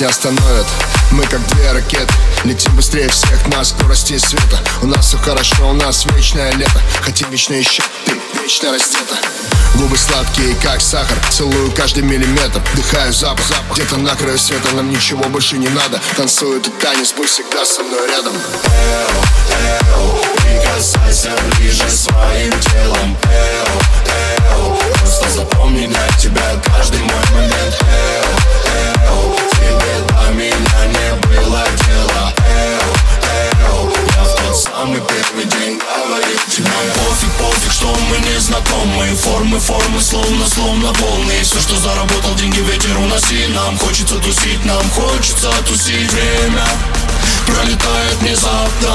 Не остановят. Мы как две ракеты. Летим быстрее всех на скорости света. У нас все хорошо, у нас вечное лето. Хотим вечно еще, ты вечно раздета Губы сладкие, как сахар. Целую каждый миллиметр. Дыхаю запах, запах. Где-то на краю света Нам ничего больше не надо. Танцую этот танец Будь всегда со мной рядом. Эо, эо Прикасайся ближе своим телом. Эо, знакомы Формы, формы, словно, словно волны. Все, что заработал, деньги ветер уноси. Нам хочется тусить, нам хочется тусить. Время пролетает внезапно.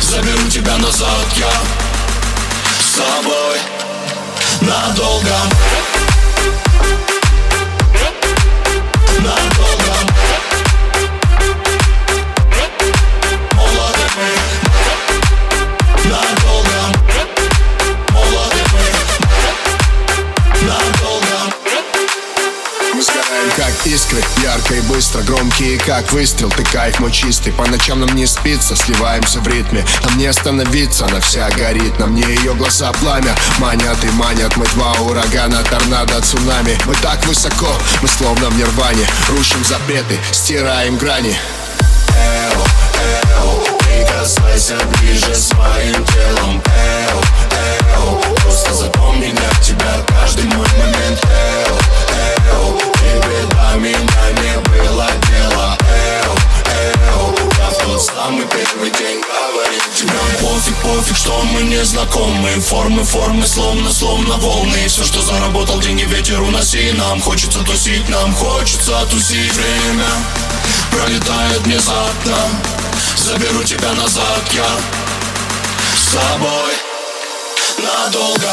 Заберу тебя назад, я с надолго Надолго как искры Ярко и быстро, громкие как выстрел. Ты кайф мой чистый, по ночам нам не спится. Сливаемся в ритме, нам не остановиться Она вся горит, на мне ее глаза пламя Манят и манят, мы два урагана Торнадо, цунами, мы так высоко Мы словно в нирване, рушим запреты Стираем грани. Эо, тебе Пофиг, пофиг, что мы не знакомы. Формы, формы, словно, словно волны. Все, что заработал, деньги ветер уноси. Нам хочется тусить, нам хочется тусить. Время пролетает внезапно. Заберу тебя назад, я с тобой Надолго